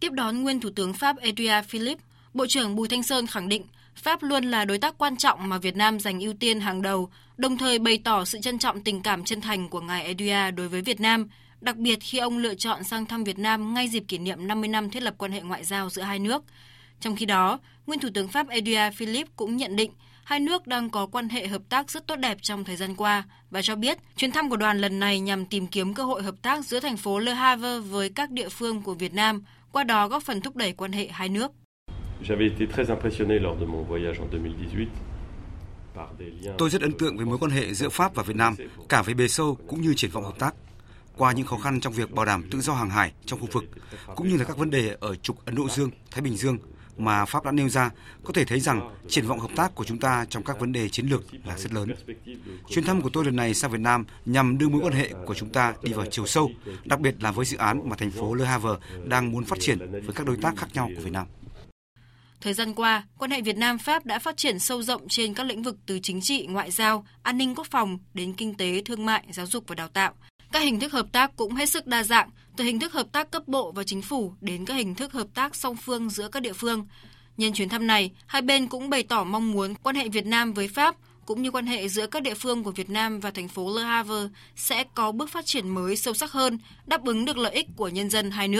Tiếp đón nguyên Thủ tướng Pháp Edouard Philippe, Bộ trưởng Bùi Thanh Sơn khẳng định Pháp luôn là đối tác quan trọng mà Việt Nam dành ưu tiên hàng đầu, đồng thời bày tỏ sự trân trọng tình cảm chân thành của ngài Edouard đối với Việt Nam, đặc biệt khi ông lựa chọn sang thăm Việt Nam ngay dịp kỷ niệm 50 năm thiết lập quan hệ ngoại giao giữa hai nước. Trong khi đó, nguyên Thủ tướng Pháp Edouard Philippe cũng nhận định hai nước đang có quan hệ hợp tác rất tốt đẹp trong thời gian qua và cho biết chuyến thăm của đoàn lần này nhằm tìm kiếm cơ hội hợp tác giữa thành phố Le Havre với các địa phương của Việt Nam, qua đó góp phần thúc đẩy quan hệ hai nước. Tôi rất ấn tượng với mối quan hệ giữa Pháp và Việt Nam, cả về bề sâu cũng như triển vọng hợp tác. Qua những khó khăn trong việc bảo đảm tự do hàng hải trong khu vực, cũng như là các vấn đề ở trục Ấn Độ Dương, Thái Bình Dương mà Pháp đã nêu ra, có thể thấy rằng triển vọng hợp tác của chúng ta trong các vấn đề chiến lược là rất lớn. Chuyến thăm của tôi lần này sang Việt Nam nhằm đưa mối quan hệ của chúng ta đi vào chiều sâu, đặc biệt là với dự án mà thành phố Le Havre đang muốn phát triển với các đối tác khác nhau của Việt Nam. Thời gian qua, quan hệ Việt Nam Pháp đã phát triển sâu rộng trên các lĩnh vực từ chính trị, ngoại giao, an ninh quốc phòng đến kinh tế, thương mại, giáo dục và đào tạo. Các hình thức hợp tác cũng hết sức đa dạng, từ hình thức hợp tác cấp bộ và chính phủ đến các hình thức hợp tác song phương giữa các địa phương. Nhân chuyến thăm này, hai bên cũng bày tỏ mong muốn quan hệ Việt Nam với Pháp cũng như quan hệ giữa các địa phương của Việt Nam và thành phố Le Havre sẽ có bước phát triển mới sâu sắc hơn, đáp ứng được lợi ích của nhân dân hai nước.